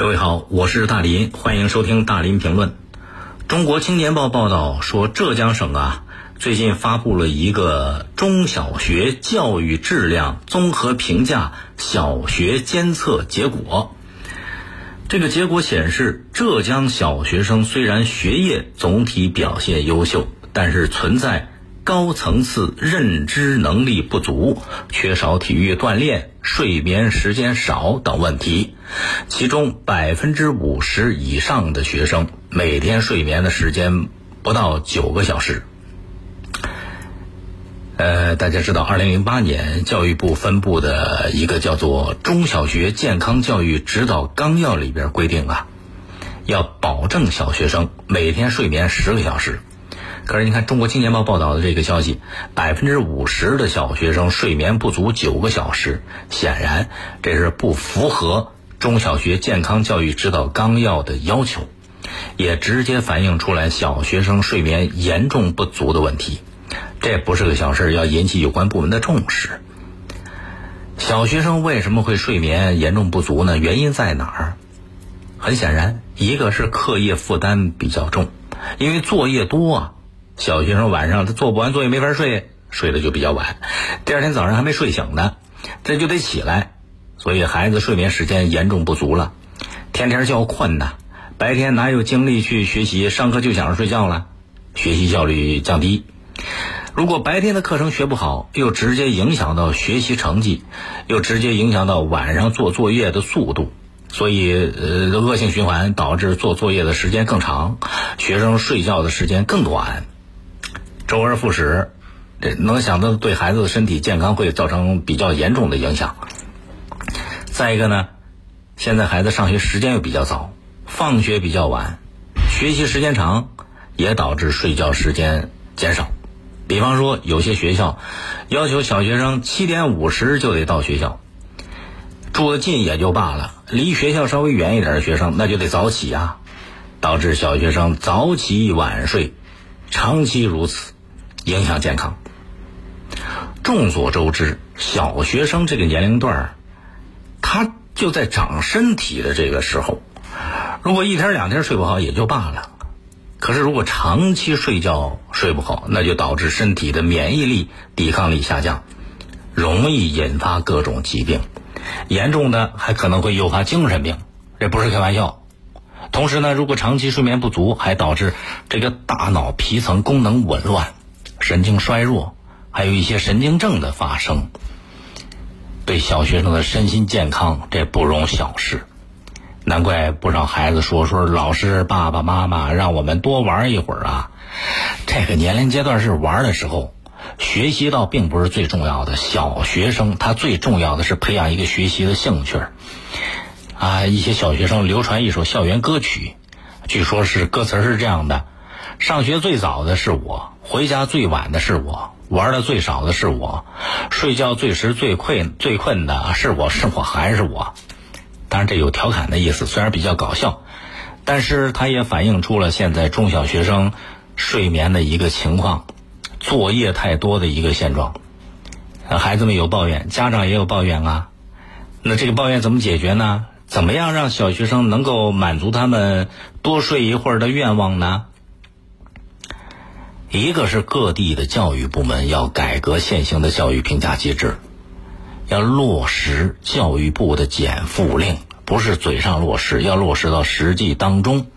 各位好，我是大林，欢迎收听大林评论。中国青年报报道说，浙江省啊最近发布了一个中小学教育质量综合评价小学监测结果。这个结果显示，浙江小学生虽然学业总体表现优秀，但是存在。高层次认知能力不足、缺少体育锻炼、睡眠时间少等问题，其中百分之五十以上的学生每天睡眠的时间不到九个小时。呃，大家知道，二零零八年教育部分布的一个叫做《中小学健康教育指导纲要》里边规定啊，要保证小学生每天睡眠十个小时。可是，你看《中国青年报》报道的这个消息，百分之五十的小学生睡眠不足九个小时，显然这是不符合中小学健康教育指导纲要的要求，也直接反映出来小学生睡眠严重不足的问题。这不是个小事，要引起有关部门的重视。小学生为什么会睡眠严重不足呢？原因在哪儿？很显然，一个是课业负担比较重，因为作业多啊。小学生晚上他做不完作业没法睡，睡得就比较晚，第二天早上还没睡醒呢，这就得起来，所以孩子睡眠时间严重不足了，天天叫困呐，白天哪有精力去学习，上课就想着睡觉了，学习效率降低。如果白天的课程学不好，又直接影响到学习成绩，又直接影响到晚上做作业的速度，所以呃恶性循环，导致做作业的时间更长，学生睡觉的时间更短。周而复始，这能想到对孩子的身体健康会造成比较严重的影响。再一个呢，现在孩子上学时间又比较早，放学比较晚，学习时间长，也导致睡觉时间减少。比方说，有些学校要求小学生七点五十就得到学校，住的近也就罢了，离学校稍微远一点的学生那就得早起啊，导致小学生早起晚睡，长期如此。影响健康。众所周知，小学生这个年龄段儿，他就在长身体的这个时候。如果一天两天睡不好也就罢了，可是如果长期睡觉睡不好，那就导致身体的免疫力、抵抗力下降，容易引发各种疾病，严重的还可能会诱发精神病，这不是开玩笑。同时呢，如果长期睡眠不足，还导致这个大脑皮层功能紊乱。神经衰弱，还有一些神经症的发生，对小学生的身心健康这不容小视。难怪不少孩子说说老师、爸爸妈妈让我们多玩一会儿啊。这个年龄阶段是玩的时候，学习倒并不是最重要的。小学生他最重要的是培养一个学习的兴趣啊，一些小学生流传一首校园歌曲，据说是歌词是这样的。上学最早的是我，回家最晚的是我，玩的最少的是我，睡觉最迟最困最困的是我是我还是我？当然这有调侃的意思，虽然比较搞笑，但是它也反映出了现在中小学生睡眠的一个情况，作业太多的一个现状。孩子们有抱怨，家长也有抱怨啊。那这个抱怨怎么解决呢？怎么样让小学生能够满足他们多睡一会儿的愿望呢？一个是各地的教育部门要改革现行的教育评价机制，要落实教育部的减负令，不是嘴上落实，要落实到实际当中，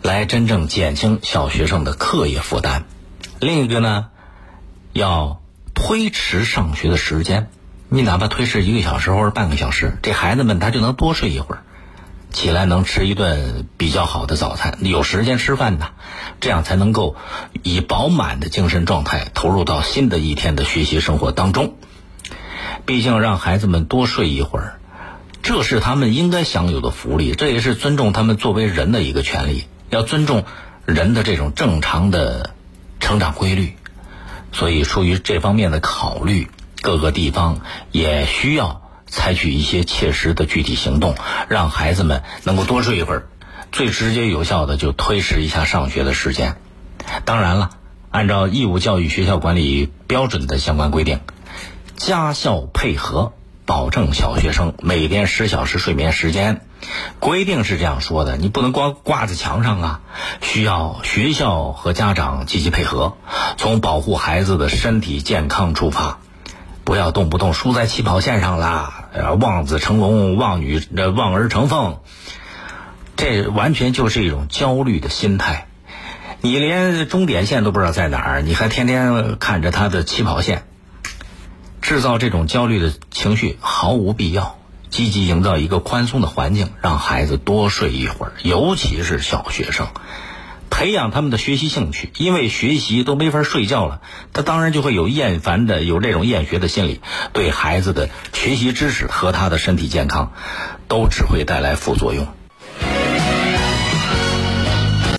来真正减轻小学生的课业负担。另一个呢，要推迟上学的时间，你哪怕推迟一个小时或者半个小时，这孩子们他就能多睡一会儿。起来能吃一顿比较好的早餐，有时间吃饭呢，这样才能够以饱满的精神状态投入到新的一天的学习生活当中。毕竟让孩子们多睡一会儿，这是他们应该享有的福利，这也是尊重他们作为人的一个权利。要尊重人的这种正常的成长规律，所以出于这方面的考虑，各个地方也需要。采取一些切实的具体行动，让孩子们能够多睡一会儿。最直接有效的就推迟一下上学的时间。当然了，按照义务教育学校管理标准的相关规定，家校配合保证小学生每天十小时睡眠时间。规定是这样说的，你不能光挂在墙上啊，需要学校和家长积极配合，从保护孩子的身体健康出发，不要动不动输在起跑线上啦，望子成龙、望女、望儿成凤，这完全就是一种焦虑的心态。你连终点线都不知道在哪儿，你还天天看着他的起跑线，制造这种焦虑的情绪毫无必要。积极营造一个宽松的环境，让孩子多睡一会儿，尤其是小学生，培养他们的学习兴趣。因为学习都没法睡觉了，他当然就会有厌烦的、有这种厌学的心理，对孩子的学习知识和他的身体健康，都只会带来副作用。